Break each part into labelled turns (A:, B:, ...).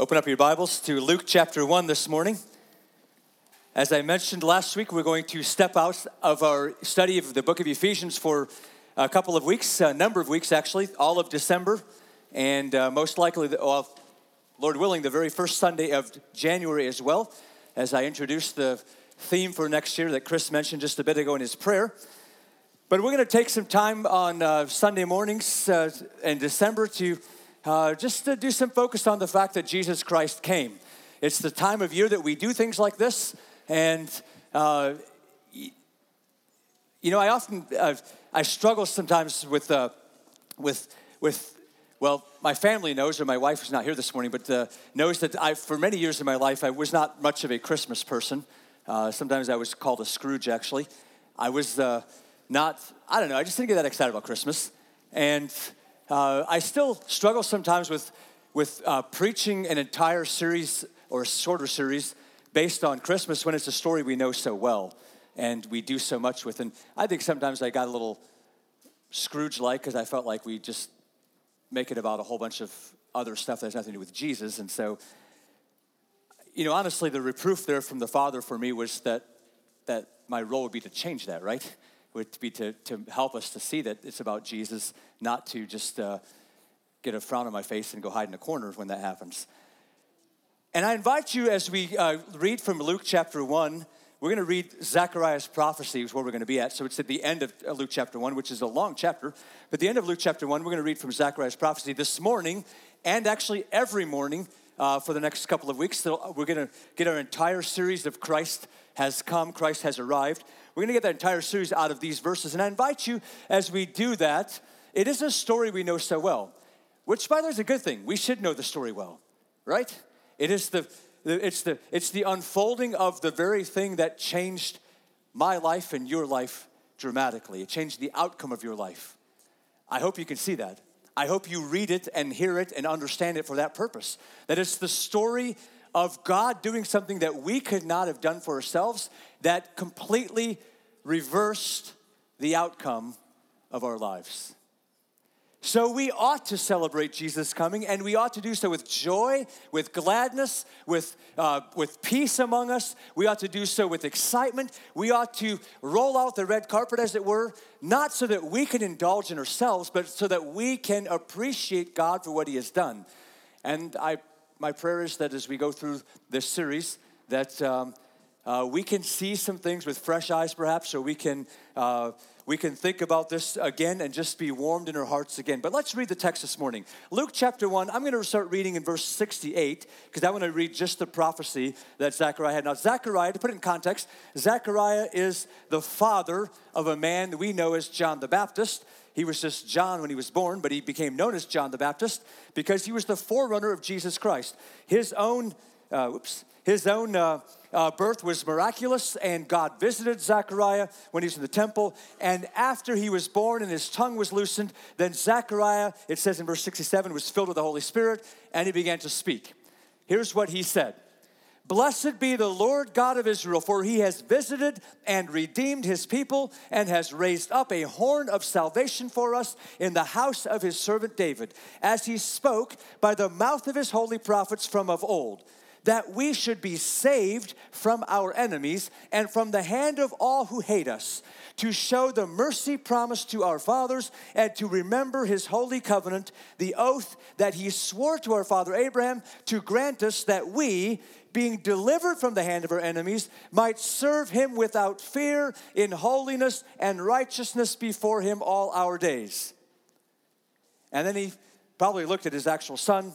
A: Open up your Bibles to Luke chapter 1 this morning. As I mentioned last week, we're going to step out of our study of the book of Ephesians for a couple of weeks, a number of weeks actually, all of December, and uh, most likely, the, well, Lord willing, the very first Sunday of January as well, as I introduce the theme for next year that Chris mentioned just a bit ago in his prayer. But we're going to take some time on uh, Sunday mornings uh, in December to uh, just to do some focus on the fact that Jesus Christ came. It's the time of year that we do things like this, and uh, you know, I often I struggle sometimes with uh, with with well, my family knows, or my wife is not here this morning, but uh, knows that I, for many years in my life, I was not much of a Christmas person. Uh, sometimes I was called a Scrooge, actually. I was uh, not, I don't know, I just didn't get that excited about Christmas. And uh, I still struggle sometimes with, with uh, preaching an entire series or a shorter series based on Christmas when it's a story we know so well and we do so much with. And I think sometimes I got a little Scrooge like because I felt like we just make it about a whole bunch of other stuff that has nothing to do with Jesus. And so, you know, honestly, the reproof there from the Father for me was that, that my role would be to change that, right? Would be to, to help us to see that it's about Jesus, not to just uh, get a frown on my face and go hide in a corner when that happens. And I invite you as we uh, read from Luke chapter 1, we're going to read Zechariah's prophecy, is where we're going to be at. So it's at the end of uh, Luke chapter 1, which is a long chapter. But the end of Luke chapter 1, we're going to read from Zechariah's prophecy this morning, and actually every morning uh, for the next couple of weeks. So we're going to get our entire series of Christ has come, Christ has arrived. We're going to get that entire series out of these verses. And I invite you, as we do that, it is a story we know so well, which, by the way, is a good thing. We should know the story well, right? It is the, it's the, it's the unfolding of the very thing that changed my life and your life dramatically. It changed the outcome of your life. I hope you can see that. I hope you read it and hear it and understand it for that purpose. That it's the story of God doing something that we could not have done for ourselves that completely reversed the outcome of our lives. So we ought to celebrate Jesus coming, and we ought to do so with joy, with gladness, with, uh, with peace among us. We ought to do so with excitement. We ought to roll out the red carpet, as it were, not so that we can indulge in ourselves, but so that we can appreciate God for what He has done. And I, my prayer is that as we go through this series, that um, uh, we can see some things with fresh eyes, perhaps, so we can, uh, we can think about this again and just be warmed in our hearts again. But let's read the text this morning. Luke chapter 1, I'm going to start reading in verse 68 because I want to read just the prophecy that Zechariah had. Now, Zechariah, to put it in context, Zechariah is the father of a man that we know as John the Baptist. He was just John when he was born, but he became known as John the Baptist because he was the forerunner of Jesus Christ. His own, uh, oops, his own uh, uh, birth was miraculous, and God visited Zechariah when he was in the temple. And after he was born and his tongue was loosened, then Zechariah, it says in verse 67, was filled with the Holy Spirit, and he began to speak. Here's what he said Blessed be the Lord God of Israel, for he has visited and redeemed his people and has raised up a horn of salvation for us in the house of his servant David, as he spoke by the mouth of his holy prophets from of old that we should be saved from our enemies and from the hand of all who hate us, to show the mercy promised to our fathers and to remember his holy covenant, the oath that he swore to our father Abraham to grant us that we, being delivered from the hand of our enemies, might serve him without fear in holiness and righteousness before him all our days. And then he probably looked at his actual son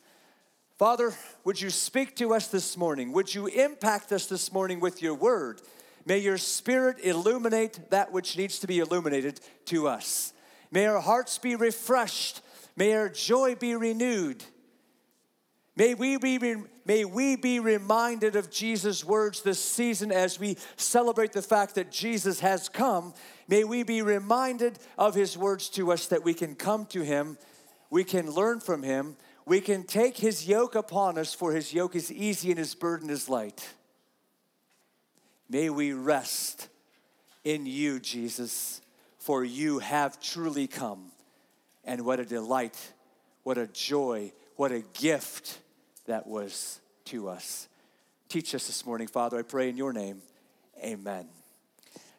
A: Father, would you speak to us this morning? Would you impact us this morning with your word? May your spirit illuminate that which needs to be illuminated to us. May our hearts be refreshed. May our joy be renewed. May we, be, may we be reminded of Jesus' words this season as we celebrate the fact that Jesus has come. May we be reminded of his words to us that we can come to him, we can learn from him, we can take his yoke upon us, for his yoke is easy and his burden is light. May we rest in you, Jesus, for you have truly come. And what a delight, what a joy, what a gift that was to us. Teach us this morning, Father, I pray in your name. Amen.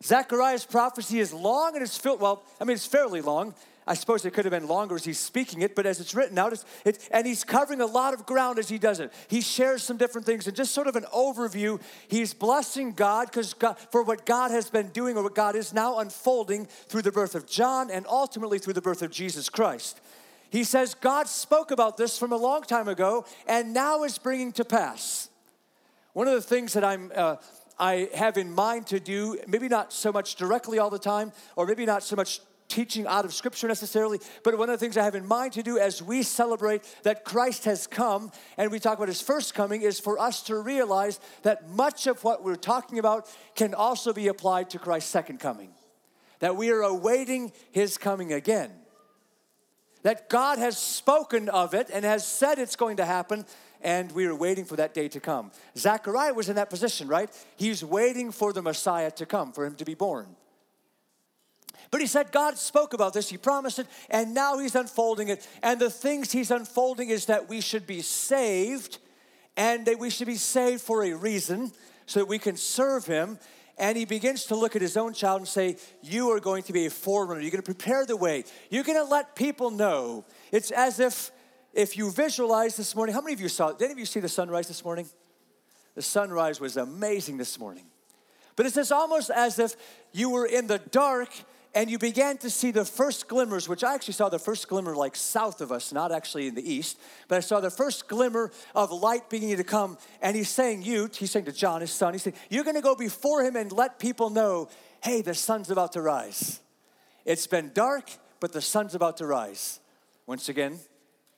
A: Zechariah's prophecy is long and it's filled, well, I mean, it's fairly long. I suppose it could have been longer as he's speaking it, but as it's written out, it's, it's, and he's covering a lot of ground as he does it. He shares some different things and just sort of an overview. He's blessing God because for what God has been doing or what God is now unfolding through the birth of John and ultimately through the birth of Jesus Christ. He says God spoke about this from a long time ago and now is bringing to pass. One of the things that I'm uh, I have in mind to do, maybe not so much directly all the time, or maybe not so much teaching out of scripture necessarily, but one of the things I have in mind to do as we celebrate that Christ has come and we talk about his first coming is for us to realize that much of what we're talking about can also be applied to Christ's second coming. That we are awaiting his coming again that God has spoken of it and has said it's going to happen, and we are waiting for that day to come. Zechariah was in that position, right? He's waiting for the Messiah to come, for him to be born. But he said God spoke about this, he promised it, and now he's unfolding it. And the things he's unfolding is that we should be saved, and that we should be saved for a reason, so that we can serve him and he begins to look at his own child and say, You are going to be a forerunner. You're going to prepare the way. You're going to let people know. It's as if if you visualize this morning, how many of you saw, did any of you see the sunrise this morning? The sunrise was amazing this morning. But it's almost as if you were in the dark and you began to see the first glimmers, which I actually saw the first glimmer like south of us, not actually in the east, but I saw the first glimmer of light beginning to come. And he's saying, You, he's saying to John, his son, he's saying, You're gonna go before him and let people know, hey, the sun's about to rise. It's been dark, but the sun's about to rise. Once again,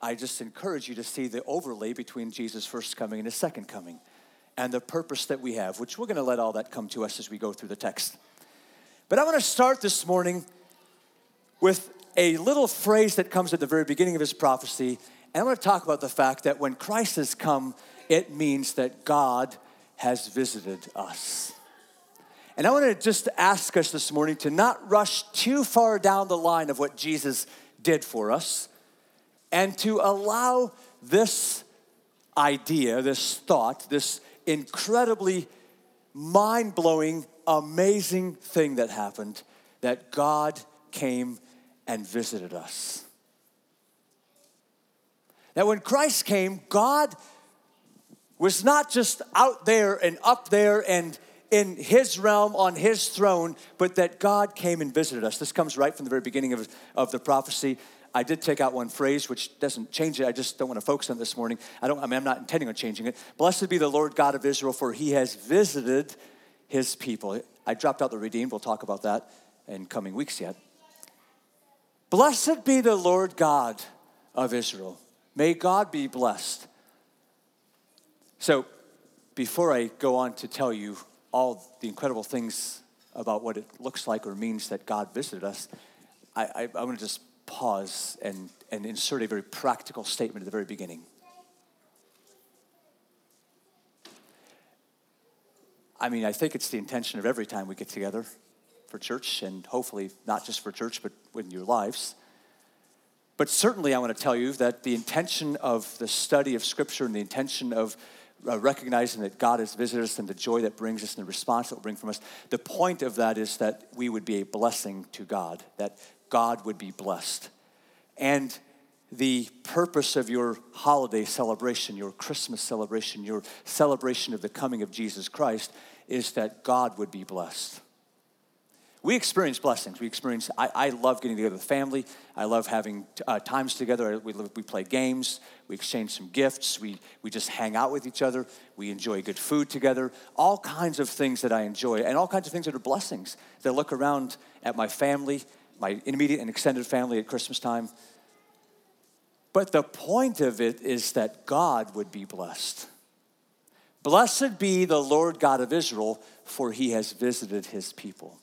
A: I just encourage you to see the overlay between Jesus' first coming and his second coming and the purpose that we have, which we're gonna let all that come to us as we go through the text. But I want to start this morning with a little phrase that comes at the very beginning of his prophecy. And I want to talk about the fact that when Christ has come, it means that God has visited us. And I want to just ask us this morning to not rush too far down the line of what Jesus did for us and to allow this idea, this thought, this incredibly mind blowing amazing thing that happened that God came and visited us. That when Christ came, God was not just out there and up there and in his realm on his throne, but that God came and visited us. This comes right from the very beginning of, of the prophecy. I did take out one phrase which doesn't change it. I just don't want to focus on this morning. I don't I mean I'm not intending on changing it. Blessed be the Lord God of Israel, for he has visited his people. I dropped out the redeemed. We'll talk about that in coming weeks yet. Blessed be the Lord God of Israel. May God be blessed. So, before I go on to tell you all the incredible things about what it looks like or means that God visited us, I, I, I want to just pause and, and insert a very practical statement at the very beginning. I mean, I think it's the intention of every time we get together for church, and hopefully not just for church, but in your lives. But certainly, I want to tell you that the intention of the study of Scripture and the intention of uh, recognizing that God has visited us and the joy that brings us and the response that will bring from us, the point of that is that we would be a blessing to God, that God would be blessed. And the purpose of your holiday celebration, your Christmas celebration, your celebration of the coming of Jesus Christ is that God would be blessed. We experience blessings. We experience, I, I love getting together with family. I love having uh, times together. We, we play games. We exchange some gifts. We, we just hang out with each other. We enjoy good food together. All kinds of things that I enjoy, and all kinds of things that are blessings. I look around at my family, my immediate and extended family at Christmas time, But the point of it is that God would be blessed. Blessed be the Lord God of Israel, for he has visited his people.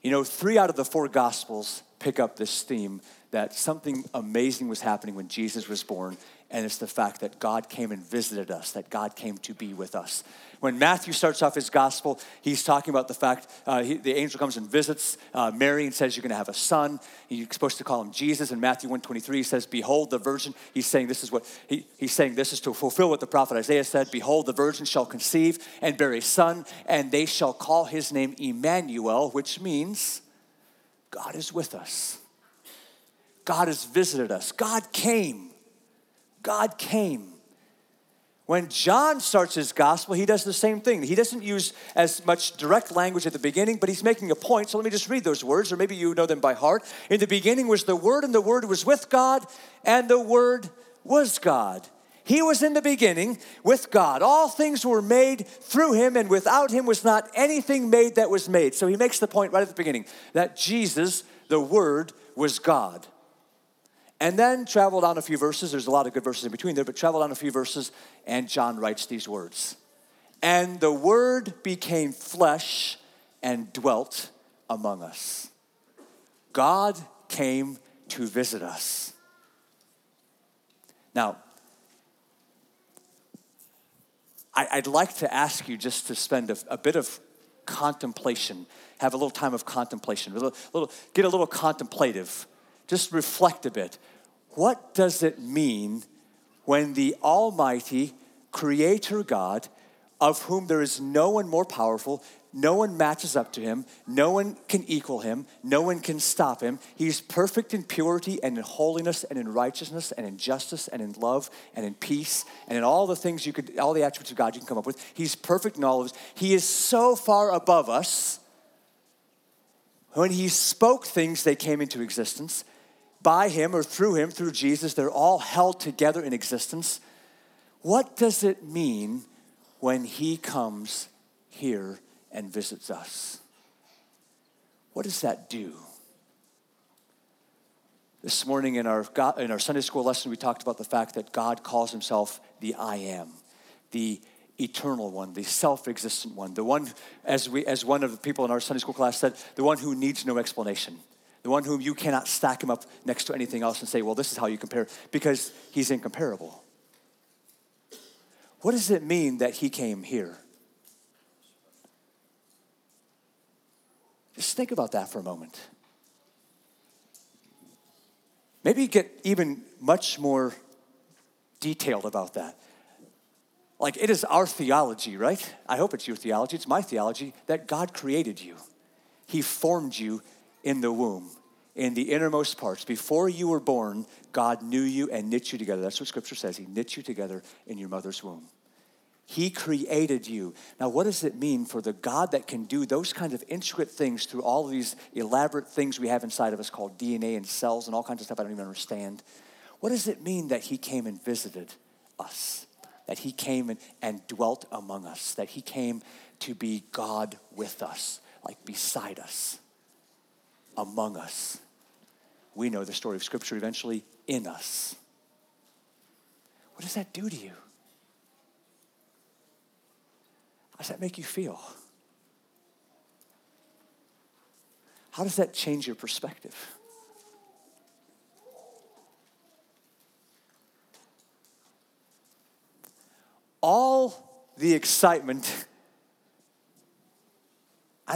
A: You know, three out of the four gospels pick up this theme that something amazing was happening when Jesus was born, and it's the fact that God came and visited us, that God came to be with us. When Matthew starts off his gospel, he's talking about the fact uh, he, the angel comes and visits uh, Mary and says, You're going to have a son. You're supposed to call him Jesus. In Matthew 123, he says, Behold, the virgin. He's saying this is what he, he's saying this is to fulfill what the prophet Isaiah said Behold, the virgin shall conceive and bear a son, and they shall call his name Emmanuel, which means God is with us. God has visited us. God came. God came. When John starts his gospel, he does the same thing. He doesn't use as much direct language at the beginning, but he's making a point. So let me just read those words, or maybe you know them by heart. In the beginning was the Word, and the Word was with God, and the Word was God. He was in the beginning with God. All things were made through him, and without him was not anything made that was made. So he makes the point right at the beginning that Jesus, the Word, was God. And then travel down a few verses. There's a lot of good verses in between there, but travel down a few verses, and John writes these words And the Word became flesh and dwelt among us. God came to visit us. Now, I'd like to ask you just to spend a, bit of contemplation, have a little time of contemplation, get a little contemplative just reflect a bit. What does it mean when the Almighty Creator God, of whom there is no one more powerful, no one matches up to him, no one can equal him, no one can stop him. He's perfect in purity and in holiness and in righteousness and in justice and in love and in peace and in all the things you could, all the attributes of God you can come up with. He's perfect in all of this. He is so far above us. When he spoke things, they came into existence by him or through him, through Jesus, they're all held together in existence. What does it mean when he comes here and visits us? What does that do? This morning in our, God, in our Sunday school lesson, we talked about the fact that God calls himself the I am, the eternal one, the self existent one, the one, as, we, as one of the people in our Sunday school class said, the one who needs no explanation the one whom you cannot stack him up next to anything else and say, well, this is how you compare, because he's incomparable. What does it mean that he came here? Just think about that for a moment. Maybe get even much more detailed about that. Like, it is our theology, right? I hope it's your theology. It's my theology that God created you, He formed you in the womb, in the innermost parts. Before you were born, God knew you and knit you together. That's what scripture says. He knit you together in your mother's womb. He created you. Now, what does it mean for the God that can do those kinds of intricate things through all these elaborate things we have inside of us called DNA and cells and all kinds of stuff I don't even understand? What does it mean that He came and visited us? That He came and, and dwelt among us? That He came to be God with us, like beside us? Among us. We know the story of Scripture eventually in us. What does that do to you? How does that make you feel? How does that change your perspective? All the excitement,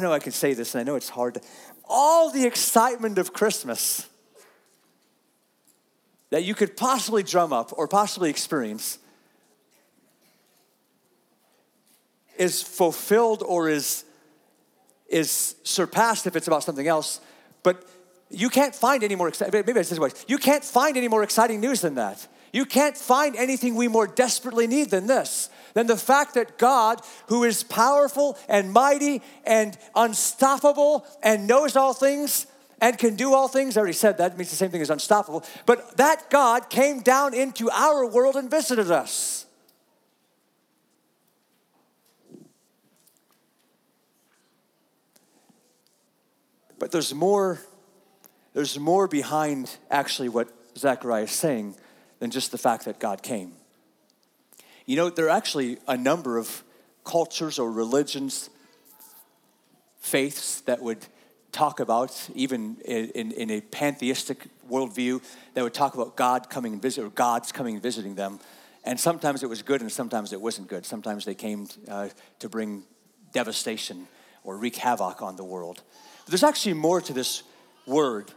A: I know I can say this and I know it's hard to, all the excitement of Christmas that you could possibly drum up or possibly experience is fulfilled or is, is surpassed if it's about something else. But you can't find any more exciting, maybe I way, you can't find any more exciting news than that. You can't find anything we more desperately need than this than the fact that God, who is powerful and mighty and unstoppable and knows all things and can do all things, I already said that, means the same thing as unstoppable, but that God came down into our world and visited us. But there's more, there's more behind actually what Zechariah is saying than just the fact that God came. You know, there are actually a number of cultures or religions, faiths that would talk about, even in, in, in, a pantheistic worldview, that would talk about God coming and visit, or God's coming and visiting them. And sometimes it was good and sometimes it wasn't good. Sometimes they came uh, to bring devastation or wreak havoc on the world. But there's actually more to this word.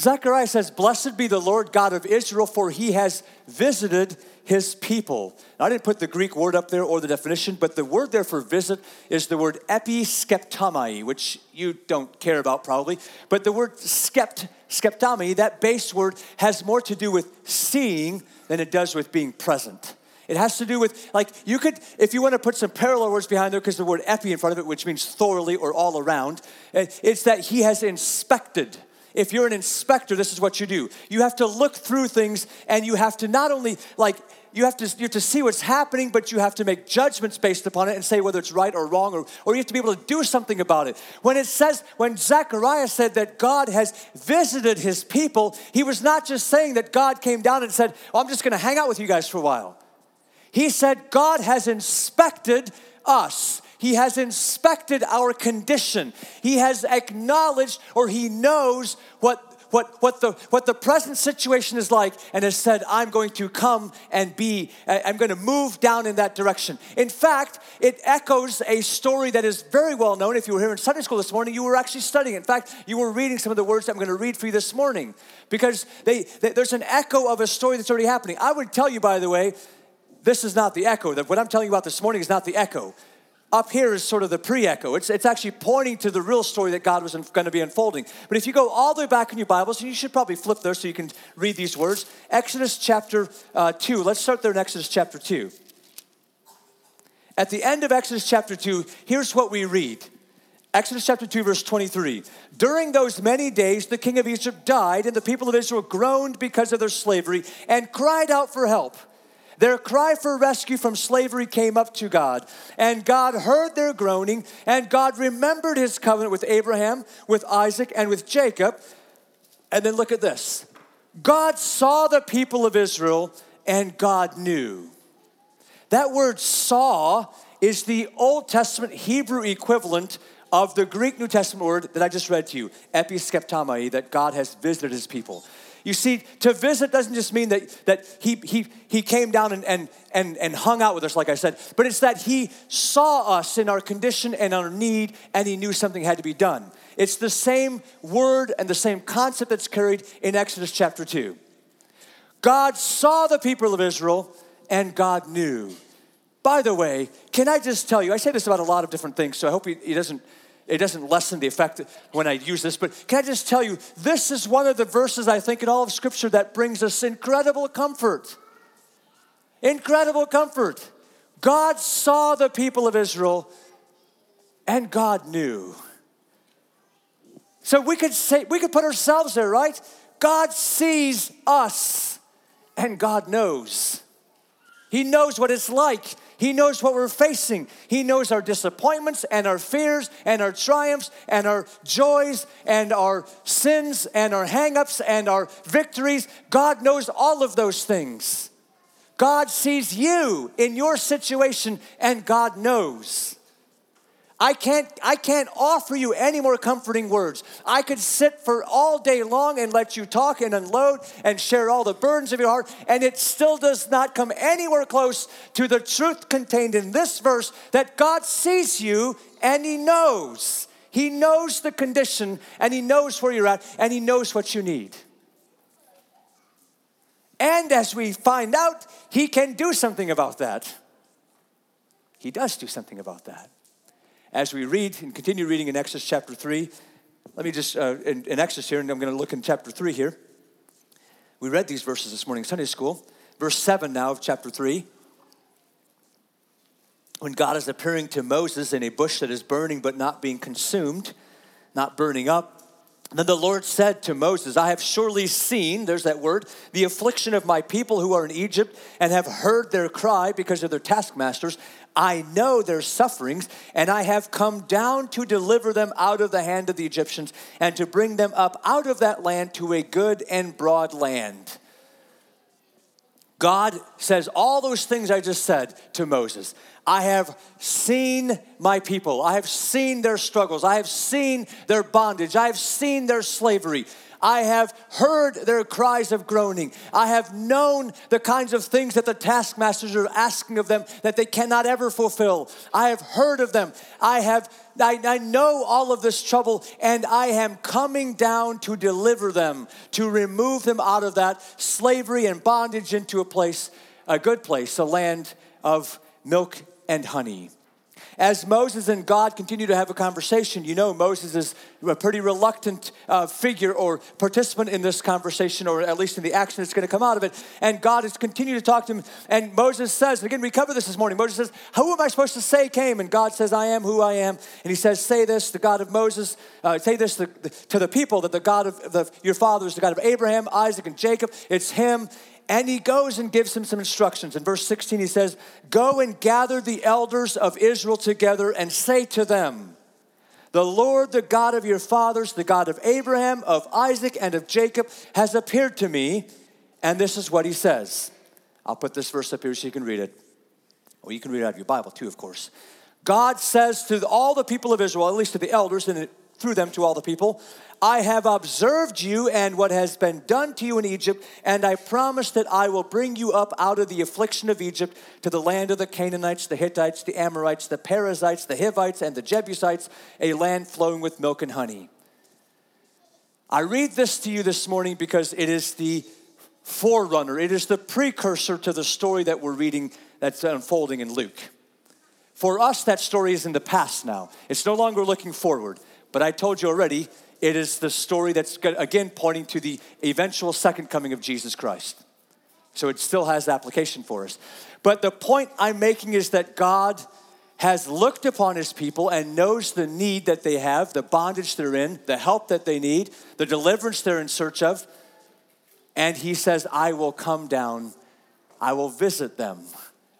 A: Zechariah says, Blessed be the Lord God of Israel, for he has visited his people. Now, I didn't put the Greek word up there or the definition, but the word there for visit is the word episkeptomai, which you don't care about probably. But the word skept, skeptomai, that base word, has more to do with seeing than it does with being present. It has to do with, like, you could, if you want to put some parallel words behind there, because the word epi in front of it, which means thoroughly or all around, eh, it's that he has inspected. If you're an inspector, this is what you do. You have to look through things and you have to not only, like, you have to you have to see what's happening, but you have to make judgments based upon it and say whether it's right or wrong, or, or you have to be able to do something about it. When it says, when Zechariah said that God has visited his people, he was not just saying that God came down and said, oh, I'm just gonna hang out with you guys for a while. He said, God has inspected us. He has inspected our condition. He has acknowledged or he knows what what, what, the, what the present situation is like and has said, I'm going to come and be, I'm going to move down in that direction. In fact, it echoes a story that is very well known. If you were here in Sunday school this morning, you were actually studying. In fact, you were reading some of the words that I'm going to read for you this morning because they, they, there's an echo of a story that's already happening. I would tell you, by the way, this is not the echo. That what I'm telling you about this morning is not the echo up here is sort of the pre echo. It's, it's actually pointing to the real story that God was going to be unfolding. But if you go all the way back in your Bibles, and you should probably flip there so you can read these words Exodus chapter uh, 2. Let's start there in Exodus chapter 2. At the end of Exodus chapter 2, here's what we read. Exodus chapter 2, verse 23. During those many days, the king of Egypt died, and the people of Israel groaned because of their slavery and cried out for help. Their cry for rescue from slavery came up to God, and God heard their groaning, and God remembered his covenant with Abraham, with Isaac, and with Jacob. And then look at this God saw the people of Israel, and God knew. That word saw is the Old Testament Hebrew equivalent of the Greek New Testament word that I just read to you, episkeptomai, that God has visited his people. You see, to visit doesn't just mean that, that he, he, he came down and, and, and, and hung out with us, like I said, but it's that he saw us in our condition and our need, and he knew something had to be done. It's the same word and the same concept that's carried in Exodus chapter 2. God saw the people of Israel, and God knew. By the way, can I just tell you, I say this about a lot of different things, so I hope he, he doesn't it doesn't lessen the effect when I use this, but can I just tell you, this is one of the verses I think in all of Scripture that brings us incredible comfort. Incredible comfort. God saw the people of Israel and God knew. So we could say, we could put ourselves there, right? God sees us and God knows. He knows what it's like he knows what we're facing. He knows our disappointments and our fears and our triumphs and our joys and our sins and our hangups and our victories. God knows all of those things. God sees you in your situation and God knows. I can't, I can't offer you any more comforting words. I could sit for all day long and let you talk and unload and share all the burdens of your heart, and it still does not come anywhere close to the truth contained in this verse that God sees you and He knows. He knows the condition and He knows where you're at and He knows what you need. And as we find out, He can do something about that. He does do something about that as we read and continue reading in Exodus chapter 3, let me just, uh, in, in Exodus here, and I'm going to look in chapter 3 here. We read these verses this morning, Sunday school. Verse 7 now of chapter 3. When God is appearing to Moses in a bush that is burning but not being consumed, not burning up, then the Lord said to Moses, I have surely seen, there's that word, the affliction of my people who are in Egypt and have heard their cry because of their taskmasters. I know their sufferings, and I have come down to deliver them out of the hand of the Egyptians and to bring them up out of that land to a good and broad land. God says all those things I just said to Moses. I have seen my people. I have seen their struggles. I have seen their bondage. I have seen their slavery. I have heard their cries of groaning. I have known the kinds of things that the taskmasters are asking of them that they cannot ever fulfill. I have heard of them. I have I, I know all of this trouble, and I am coming down to deliver them, to remove them out of that slavery and bondage into a place, a good place, a land of milk and honey. As Moses and God continue to have a conversation, you know Moses is a pretty reluctant uh, figure or participant in this conversation, or at least in the action that's going to come out of it. And God is continuing to talk to him. And Moses says, again, we cover this this morning. Moses says, Who am I supposed to say came? And God says, I am who I am. And he says, Say this, the God of Moses, uh, say this to, to, the people that the God of the, your fathers, the God of Abraham, Isaac, and Jacob, it's him. And he goes and gives him some instructions. In verse 16, he says, Go and gather the elders of Israel together and say to them, The Lord, the God of your fathers, the God of Abraham, of Isaac, and of Jacob, has appeared to me. And this is what he says. I'll put this verse up here so you can read it. Well, you can read it out of your Bible too, of course. God says to all the people of Israel, at least to the elders, and through them to all the people, I have observed you and what has been done to you in Egypt, and I promise that I will bring you up out of the affliction of Egypt to the land of the Canaanites, the Hittites, the Amorites, the Perizzites, the Hivites, and the Jebusites, a land flowing with milk and honey. I read this to you this morning because it is the forerunner, it is the precursor to the story that we're reading that's unfolding in Luke. For us, that story is in the past now. It's no longer looking forward. But I told you already, it is the story that's, again, pointing to the eventual second coming of Jesus Christ. So it still has application for us. But the point I'm making is that God has looked upon his people and knows the need that they have, the bondage they're in, the help that they need, the deliverance they're in search of. And he says, I will come down, I will visit them.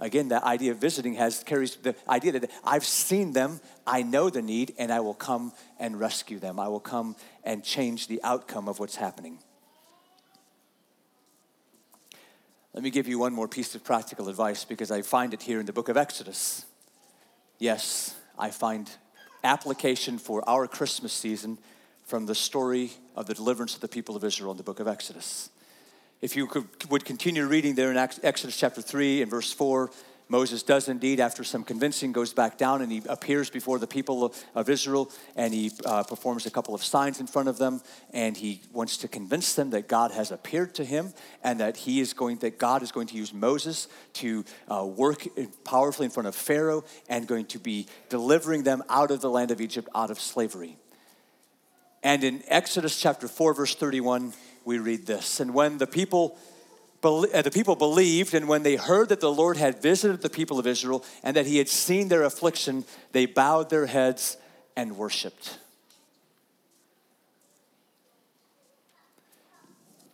A: Again, that idea of visiting has carries the idea that I've seen them, I know the need, and I will come and rescue them. I will come and change the outcome of what's happening. Let me give you one more piece of practical advice because I find it here in the book of Exodus. Yes, I find application for our Christmas season from the story of the deliverance of the people of Israel in the book of Exodus. If you could, would continue reading there in Exodus chapter 3 and verse 4, Moses does indeed, after some convincing, goes back down and he appears before the people of, Israel and he uh, performs a couple of signs in front of them and he wants to convince them that God has appeared to him and that he is going that God is going to use Moses to uh, work powerfully in front of Pharaoh and going to be delivering them out of the land of Egypt, out of slavery. And in Exodus chapter 4, verse 31, we read this. And when the people uh, the people believed, and when they heard that the Lord had visited the people of Israel and that he had seen their affliction, they bowed their heads and worshiped.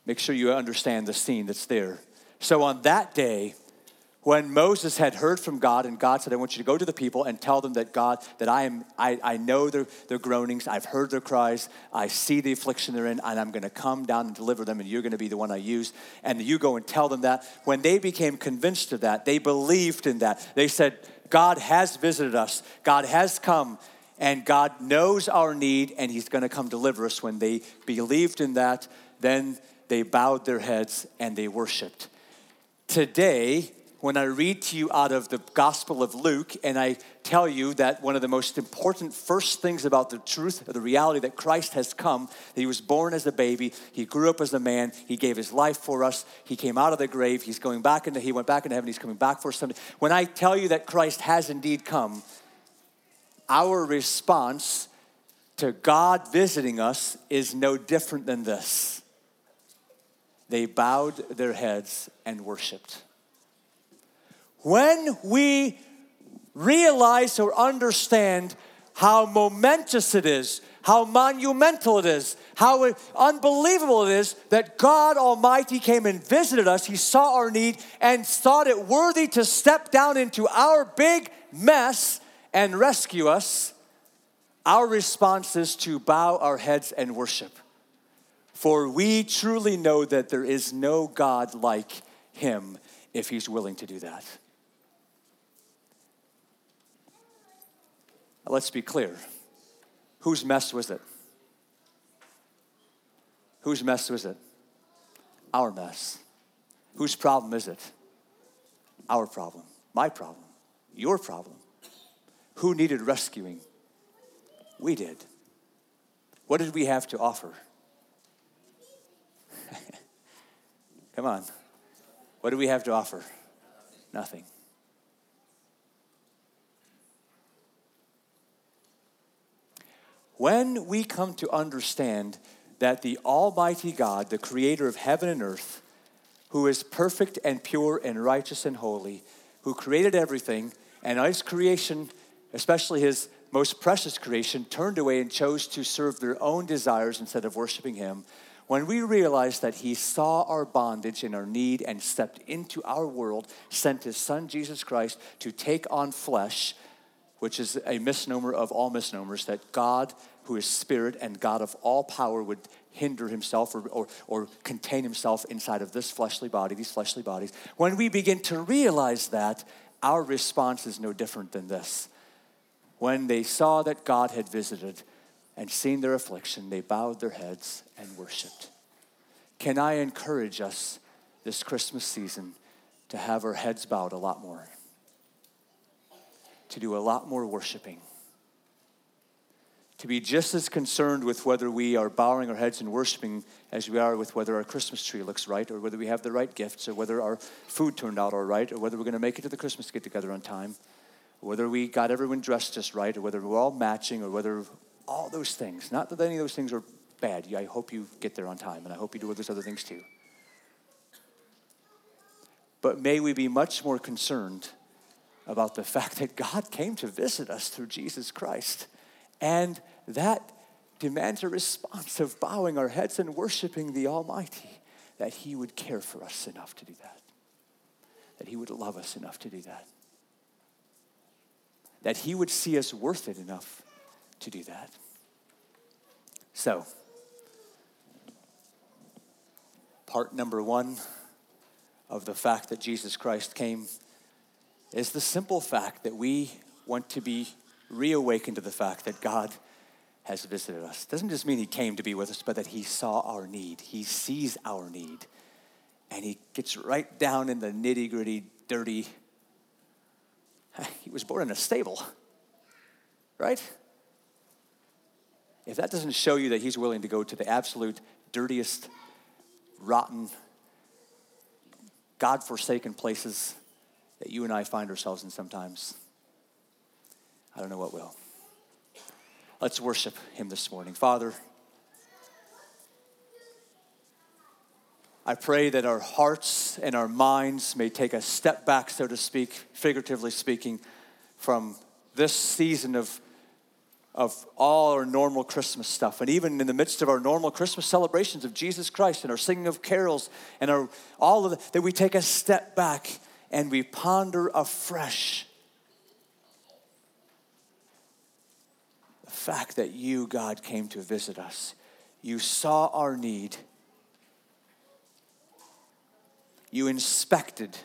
A: Make sure you understand the scene that's there. So on that day, when Moses had heard from God, and God said, I want you to go to the people and tell them that God, that I am, I, I know their, their groanings, I've heard their cries, I see the affliction they're in, and I'm gonna come down and deliver them, and you're gonna be the one I use. And you go and tell them that. When they became convinced of that, they believed in that. They said, God has visited us, God has come, and God knows our need, and He's gonna come deliver us. When they believed in that, then they bowed their heads and they worshiped. Today, when I read to you out of the Gospel of Luke and I tell you that one of the most important first things about the truth, the reality that Christ has come, that he was born as a baby, he grew up as a man, he gave his life for us, he came out of the grave, he's going back into, he went back into heaven, he's coming back for us someday. When I tell you that Christ has indeed come, our response to God visiting us is no different than this. They bowed their heads and worshiped. When we realize or understand how momentous it is, how monumental it is, how unbelievable it is that God Almighty came and visited us. He saw our need and thought it worthy to step down into our big mess and rescue us. Our response is to bow our heads and worship. For we truly know that there is no God like Him if He's willing to do that. Let's be clear. Whose mess was it? Whose mess was it? Our mess. Whose problem is it? Our problem. My problem. Your problem. Who needed rescuing? We did. What did we have to offer? Come on. What do we have to offer? Nothing. When we come to understand that the Almighty God, the creator of heaven and earth, who is perfect and pure and righteous and holy, who created everything, and his creation, especially his most precious creation, turned away and chose to serve their own desires instead of worshiping him, when we realize that he saw our bondage and our need and stepped into our world, sent his son Jesus Christ to take on flesh, which is a misnomer of all misnomers, that God, who is spirit and God of all power, would hinder himself or, or, or contain himself inside of this fleshly body, these fleshly bodies. When we begin to realize that, our response is no different than this. When they saw that God had visited and seen their affliction, they bowed their heads and worshiped. Can I encourage us this Christmas season to have our heads bowed a lot more? To do a lot more worshiping? to be just as concerned with whether we are bowing our heads and worshiping as we are with whether our Christmas tree looks right, or whether we have the right gifts, or whether our food turned out all right, or whether we're going to make it to the Christmas get together on time, or whether we got everyone dressed just right, or whether we're all matching, or whether all those things. Not that any of those things are bad. I hope you get there on time, and I hope you do all those other things too. But may we be much more concerned about the fact that God came to visit us through Jesus Christ and that demands a response of bowing our heads and worshiping the Almighty, that He would care for us enough to do that, that He would love us enough to do that, that He would see us worth it enough to do that. So, part number one of the fact that Jesus Christ came is the simple fact that we want to be reawakened to the fact that God has visited us. Doesn't just mean he came to be with us, but that he saw our need. He sees our need. And he gets right down in the nitty gritty, dirty. He was born in a stable, right? If that doesn't show you that he's willing to go to the absolute dirtiest, rotten, God forsaken places that you and I find ourselves in sometimes, I don't know what will. Let's worship him this morning. Father, I pray that our hearts and our minds may take a step back, so to speak, figuratively speaking, from this season of, of all our normal Christmas stuff. And even in the midst of our normal Christmas celebrations of Jesus Christ and our singing of carols and our, all of the, that we take a step back and we ponder afresh the fact that you, God, came to visit us. You saw our need. You inspected.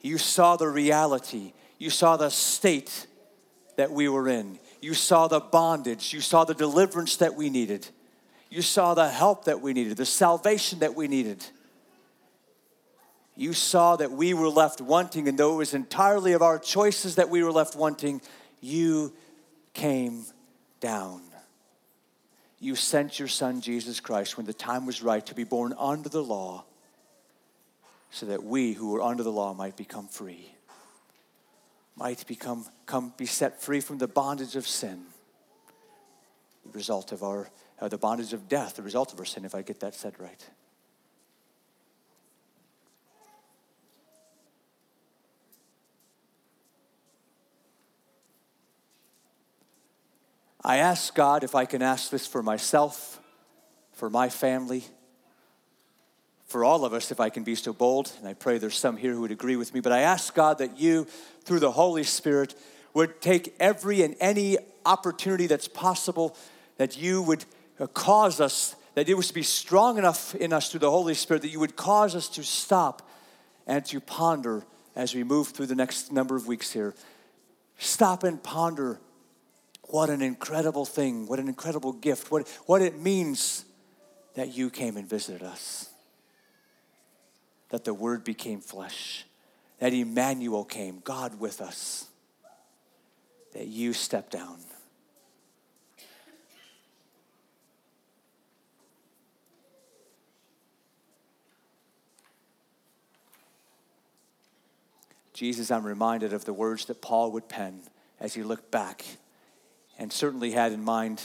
A: You saw the reality. You saw the state that we were in. You saw the bondage. You saw the deliverance that we needed. You saw the help that we needed, the salvation that we needed. You saw that we were left wanting, and though it was entirely of our choices that we were left wanting, you came down. You sent your son, Jesus Christ, when the time was right to be born under the law, so that we who were under the law might become free, might become, come, be set free from the bondage of sin, the result of our, uh, the bondage of death, the result of our sin, if I get that said right. I ask God if I can ask this for myself, for my family, for all of us, if I can be so bold, and I pray there's some here who would agree with me, but I ask God that you, through the Holy Spirit, would take every and any opportunity that's possible, that you would uh, cause us, that it was to be strong enough in us through the Holy Spirit, that you would cause us to stop and to ponder as we move through the next number of weeks here. Stop and ponder what an incredible thing, what an incredible gift, what, what it means that you came and visited us, that the Word became flesh, that Emmanuel came, God with us, that you stepped down. Jesus, I'm reminded of the words that Paul would pen as he looked back and certainly had in mind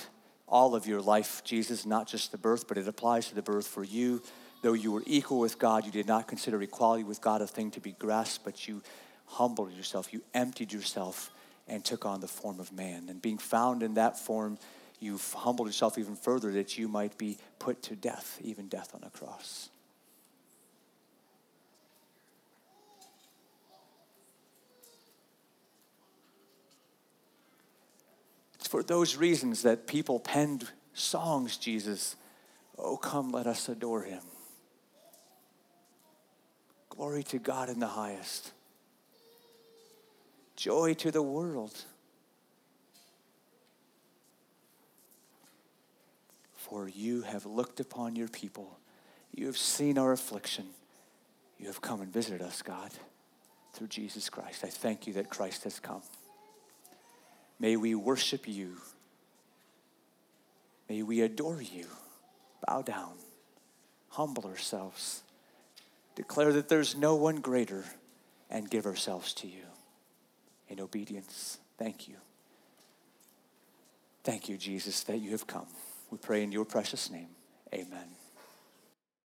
A: all of your life, Jesus, not just the birth, but it applies to the birth for you. Though you were equal with God, you did not consider equality with God a thing to be grasped, but you humbled yourself, you emptied yourself, and took on the form of man. And being found in that form, you humbled yourself even further that you might be put to death, even death on a cross. It's for those reasons that people penned songs, Jesus. Oh, come, let us adore him. Glory to God in the highest. Joy to the world. For you have looked upon your people. You have seen our affliction. You have come and visited us, God, through Jesus Christ. I thank you that Christ has come. May we worship you. May we adore you. Bow down, humble ourselves, declare that there's no one greater, and give ourselves to you in obedience. Thank you. Thank you, Jesus, that you have come. We pray in your precious name. Amen.